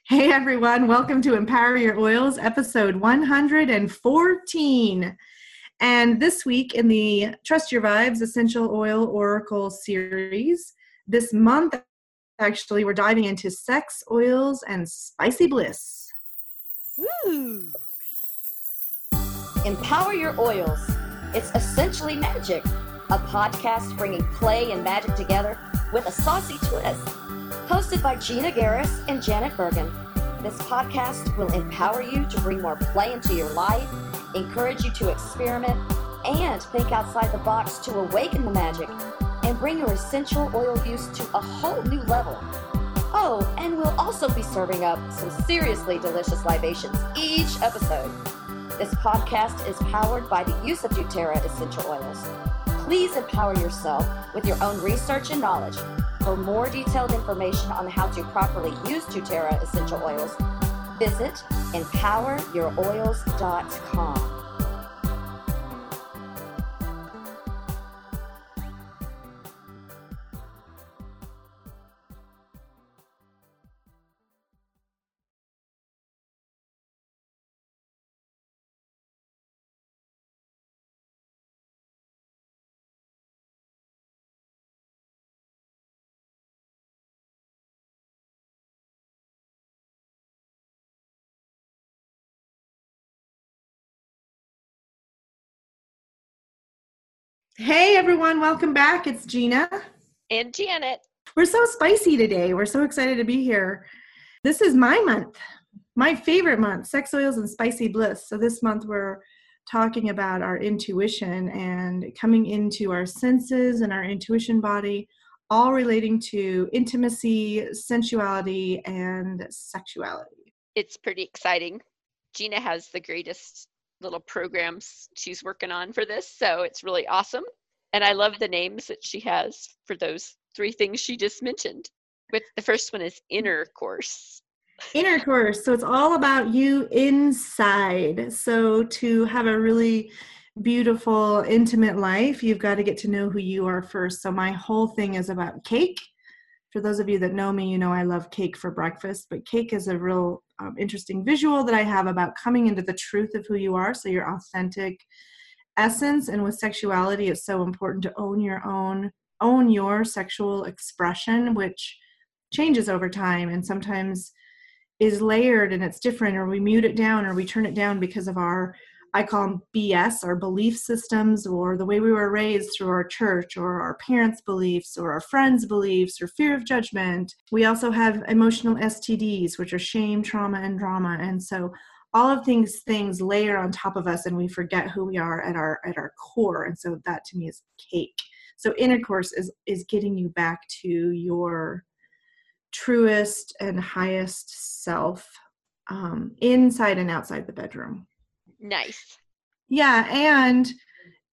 Hey everyone, welcome to Empower Your Oils, episode 114. And this week in the Trust Your Vibes Essential Oil Oracle series, this month actually we're diving into sex oils and spicy bliss. Woo! Empower Your Oils. It's essentially magic, a podcast bringing play and magic together with a saucy twist hosted by Gina Garris and Janet Bergen. This podcast will empower you to bring more play into your life, encourage you to experiment, and think outside the box to awaken the magic and bring your essential oil use to a whole new level. Oh, and we'll also be serving up some seriously delicious libations each episode. This podcast is powered by the use of doTERRA essential oils. Please empower yourself with your own research and knowledge for more detailed information on how to properly use doTERRA essential oils, visit empoweryouroils.com. Hey everyone, welcome back. It's Gina. And Janet. We're so spicy today. We're so excited to be here. This is my month, my favorite month, sex oils and spicy bliss. So this month we're talking about our intuition and coming into our senses and our intuition body, all relating to intimacy, sensuality, and sexuality. It's pretty exciting. Gina has the greatest little programs she's working on for this. So it's really awesome. And I love the names that she has for those three things she just mentioned. With the first one is inner course. Inner course. So it's all about you inside. So to have a really beautiful, intimate life, you've got to get to know who you are first. So my whole thing is about cake. For those of you that know me, you know I love cake for breakfast, but cake is a real um, interesting visual that I have about coming into the truth of who you are, so your authentic essence. And with sexuality, it's so important to own your own, own your sexual expression, which changes over time and sometimes is layered and it's different, or we mute it down or we turn it down because of our I call them BS, our belief systems, or the way we were raised through our church, or our parents' beliefs, or our friends' beliefs, or fear of judgment. We also have emotional STDs, which are shame, trauma, and drama. And so all of these things layer on top of us and we forget who we are at our at our core. And so that to me is cake. So intercourse is is getting you back to your truest and highest self um, inside and outside the bedroom. Nice. Yeah, and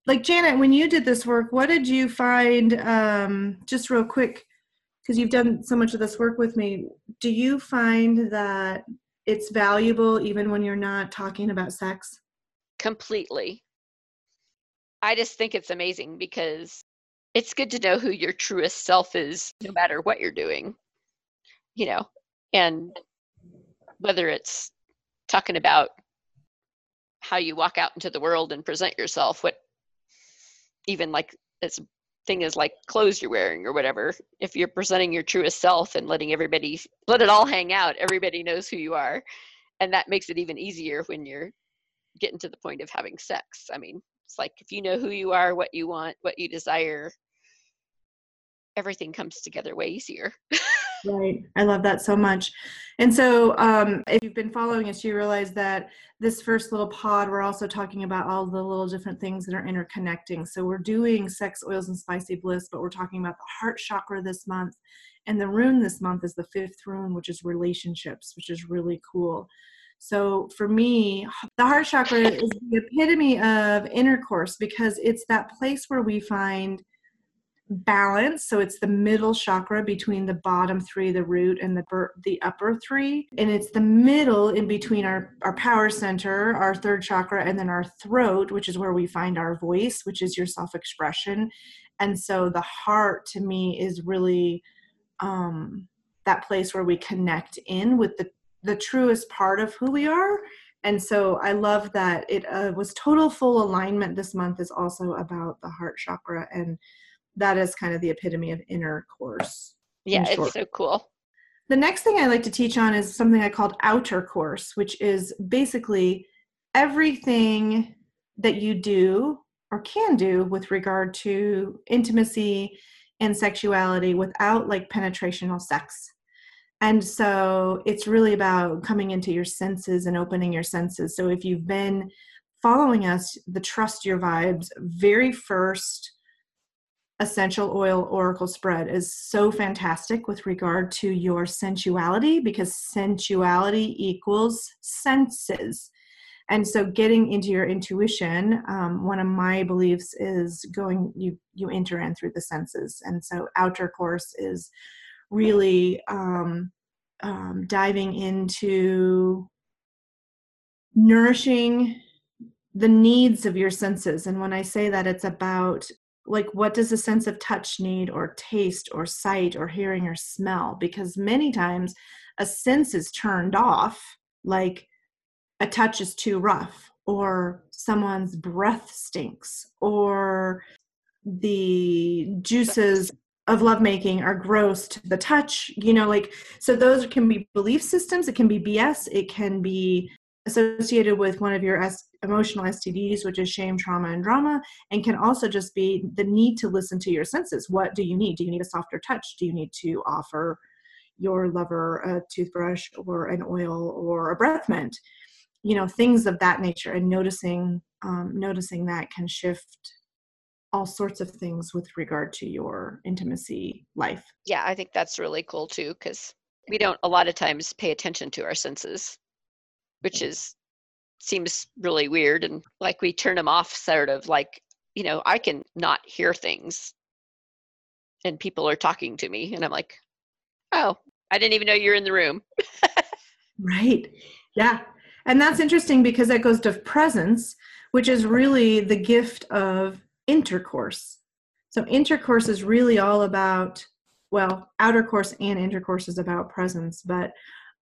like Janet, when you did this work, what did you find? Um, just real quick, because you've done so much of this work with me. Do you find that it's valuable even when you're not talking about sex? Completely. I just think it's amazing because it's good to know who your truest self is no matter what you're doing. You know, and whether it's talking about how you walk out into the world and present yourself what even like this thing is like clothes you're wearing or whatever. If you're presenting your truest self and letting everybody let it all hang out everybody knows who you are. And that makes it even easier when you're getting to the point of having sex. I mean it's like if you know who you are what you want what you desire everything comes together way easier Right. I love that so much. And so, um, if you've been following us, you realize that this first little pod, we're also talking about all the little different things that are interconnecting. So, we're doing sex, oils, and spicy bliss, but we're talking about the heart chakra this month. And the rune this month is the fifth rune, which is relationships, which is really cool. So, for me, the heart chakra is the epitome of intercourse because it's that place where we find balance. So it's the middle chakra between the bottom three the root and the the upper three. And it's the middle in between our our power center our third chakra and then our throat which is where we find our voice which is your self expression and so the heart to me is really um that place where we connect in with the the truest part of who we are. And so i love that it uh, was total full alignment this month is also about the heart chakra and that is kind of the epitome of inner course yeah it's so cool. The next thing i like to teach on is something i called outer course which is basically everything that you do or can do with regard to intimacy and sexuality without like penetrational sex. And so it's really about coming into your senses and opening your senses. So if you've been following us, the Trust Your Vibes very first essential oil oracle spread is so fantastic with regard to your sensuality because sensuality equals senses. And so getting into your intuition, um, one of my beliefs is going, you, you enter in through the senses. And so outer course is really um, um, diving into nourishing the needs of your senses. And when I say that, it's about like what does a sense of touch need, or taste, or sight, or hearing, or smell? Because many times a sense is turned off, like a touch is too rough, or someone's breath stinks, or the juices of lovemaking are gross to the touch you know like so those can be belief systems it can be bs it can be associated with one of your S- emotional stds which is shame trauma and drama and can also just be the need to listen to your senses. What do you need? Do you need a softer touch? Do you need to offer your lover a toothbrush or an oil or a breath mint? You know things of that nature and noticing um, noticing that can shift all sorts of things with regard to your intimacy life. Yeah, I think that's really cool too because we don't a lot of times pay attention to our senses, which is seems really weird and like we turn them off sort of like, you know, I can not hear things and people are talking to me and I'm like, "Oh, I didn't even know you're in the room." right. Yeah. And that's interesting because that goes to presence, which is really the gift of intercourse. So, intercourse is really all about, well, outer course and intercourse is about presence, but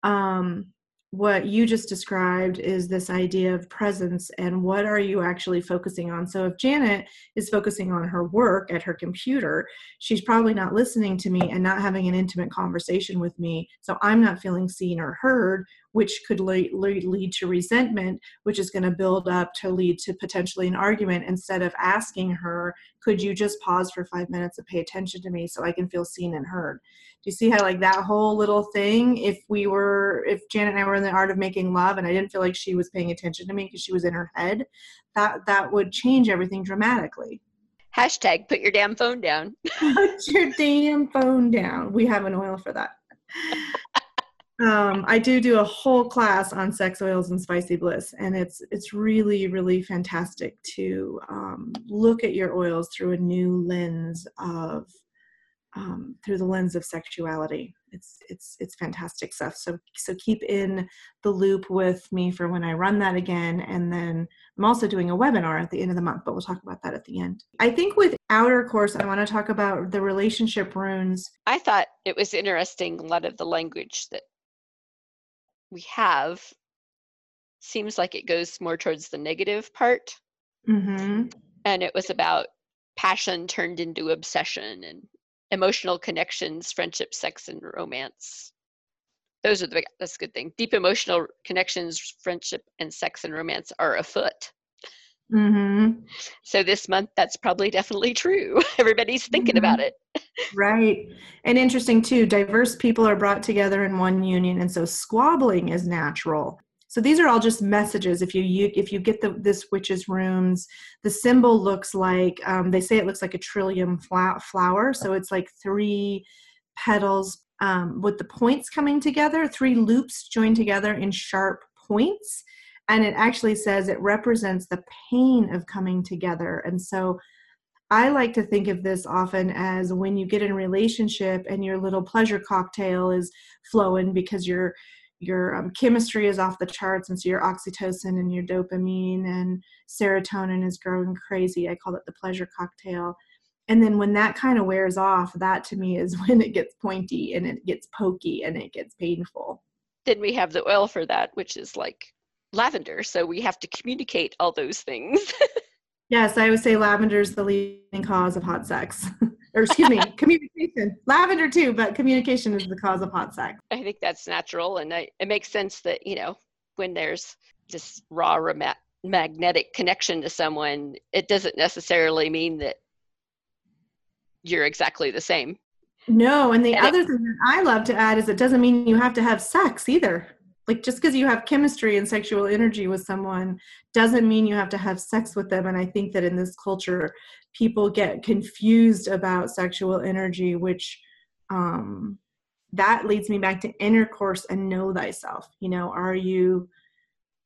um, what you just described is this idea of presence and what are you actually focusing on? So if janet is focusing on her work at her computer she's probably not listening to me and not having an intimate conversation with me. So i'm not feeling seen or heard which could lead, lead to resentment which is going to build up to lead to potentially an argument. Instead of asking her could you just pause for five minutes and pay attention to me so i can feel seen and heard? Do you see how like that whole little thing if we were if janet and i were in the art of making love and i didn't feel like she was paying attention to me because she was in her head that that would change everything dramatically. Hashtag put your damn phone down. Put your damn phone down. We have an oil for that um, I do do a whole class on sex oils and spicy bliss, and it's it's really really fantastic to um, look at your oils through a new lens of um, through the lens of sexuality. It's it's it's fantastic stuff. So so keep in the loop with me for when I run that again, and then I'm also doing a webinar at the end of the month, but we'll talk about that at the end. I think with outer course, I want to talk about the relationship runes. I thought it was interesting. A lot of the language that we have seems like it goes more towards the negative part, mm-hmm. and it was about passion turned into obsession and emotional connections, friendship, sex, and romance. Those are the big, that's a good thing. Deep emotional connections, friendship, and sex and romance are afoot. Mm-hmm. So this month, that's probably definitely true. Everybody's thinking mm-hmm. about it. right. And interesting too, diverse people are brought together in one union. And so squabbling is natural so these are all just messages. If you, you if you get the this witch's runes, the symbol looks like um, they say it looks like a trillium flower. So it's like three petals um, with the points coming together, three loops joined together in sharp points. And it actually says it represents the pain of coming together. And so I like to think of this often as when you get in a relationship and your little pleasure cocktail is flowing because you're your um, chemistry is off the charts. And so your oxytocin and your dopamine and serotonin is growing crazy. I call it the pleasure cocktail. And then when that kind of wears off that to me is when it gets pointy and it gets pokey and it gets painful. Then we have the oil for that, which is like lavender. So we have to communicate all those things. yes, I would say lavender is the leading cause of hot sex. or excuse me, communication. Lavender too, but communication is the cause of hot sex. I think that's natural, and I, it makes sense that you know when there's this raw magnetic connection to someone, it doesn't necessarily mean that you're exactly the same. No, and the and other it, thing that I love to add is it doesn't mean you have to have sex either. Like just because you have chemistry and sexual energy with someone doesn't mean you have to have sex with them. And I think that in this culture, people get confused about sexual energy, which um, that leads me back to intercourse and know thyself. You know, are you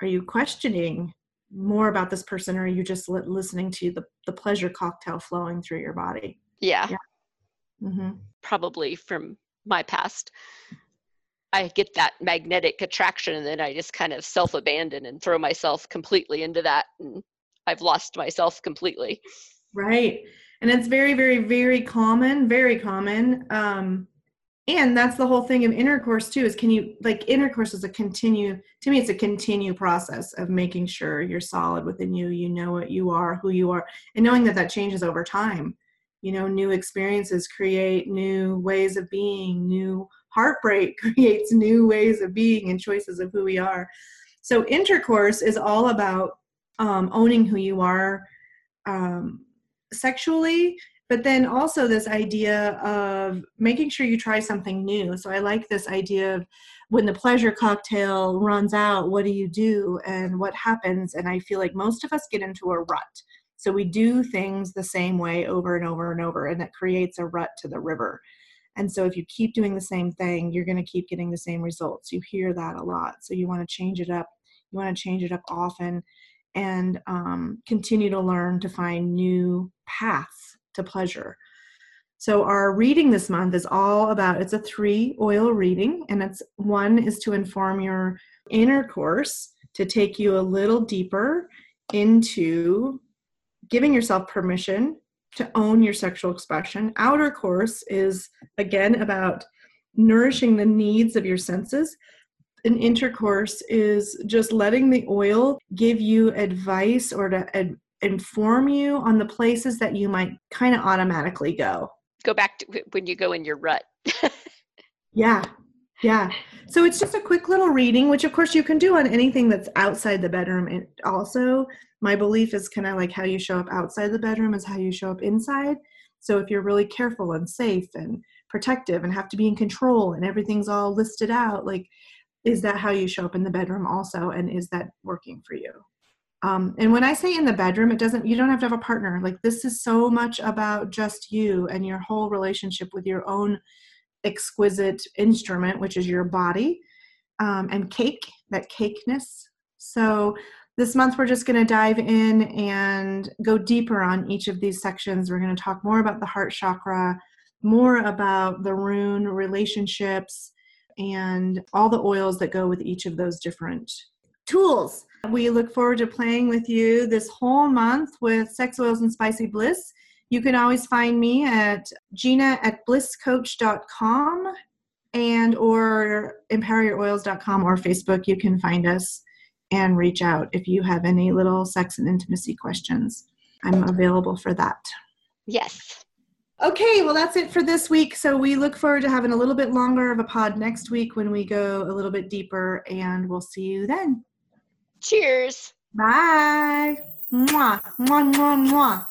are you questioning more about this person, or are you just listening to the the pleasure cocktail flowing through your body? Yeah. yeah. Mm-hmm. Probably from my past. I get that magnetic attraction and then I just kind of self abandon and throw myself completely into that. And I've lost myself completely. Right. And it's very, very, very common, very common. Um, and that's the whole thing of intercourse too is can you like intercourse is a continue to me it's a continue process of making sure you're solid within you you know what you are who you are and knowing that that changes over time you know new experiences create new ways of being new heartbreak creates new ways of being and choices of who we are. So intercourse is all about um, owning who you are um, sexually but then also this idea of making sure you try something new. So i like this idea of when the pleasure cocktail runs out what do you do and what happens? And i feel like most of us get into a rut. So we do things the same way over and over and over, and that creates a rut to the river. And so if you keep doing the same thing, you're going to keep getting the same results. You hear that a lot. So you want to change it up. You want to change it up often and um, continue to learn to find new paths to pleasure. So our reading this month is all about it's a three oil reading and it's one is to inform your inner course to take you a little deeper into giving yourself permission to own your sexual expression. Outer course is again about nourishing the needs of your senses. An intercourse is just letting the oil give you advice or to ad- inform you on the places that you might kind of automatically go. Go back to when you go in your rut. yeah. Yeah. So it's just a quick little reading, which of course you can do on anything that's outside the bedroom. And also, my belief is kind of like how you show up outside the bedroom is how you show up inside. So if you're really careful and safe and protective and have to be in control and everything's all listed out, like, is that how you show up in the bedroom also? And is that working for you? Um, and when I say in the bedroom, it doesn't, you don't have to have a partner. Like, this is so much about just you and your whole relationship with your own exquisite instrument, which is your body, um, and cake, that cakeness. So this month we're just going to dive in and go deeper on each of these sections. We're going to talk more about the heart chakra, more about the rune relationships, and all the oils that go with each of those different tools. We look forward to playing with you this whole month with Sex Oils and Spicy Bliss. You can always find me at gina at blisscoach.com and or empoweryouroils.com or Facebook. You can find us and reach out if you have any little sex and intimacy questions. I'm available for that. Yes. Okay, well, that's it for this week. So we look forward to having a little bit longer of a pod next week when we go a little bit deeper, and we'll see you then. Cheers. Bye. Mwah, mwah, mwah, mwah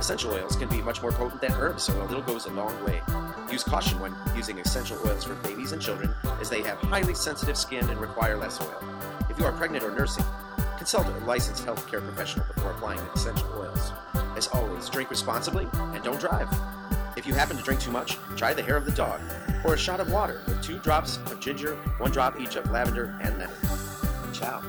Essential oils can be much more potent than herbs, so a little goes a long way. Use caution when using essential oils for babies and children, as they have highly sensitive skin and require less oil. If you are pregnant or nursing, consult a licensed healthcare professional before applying essential oils. As always, drink responsibly and don't drive. If you happen to drink too much, try the hair of the dog, or a shot of water with two drops of ginger, one drop each of lavender and lemon. Ciao.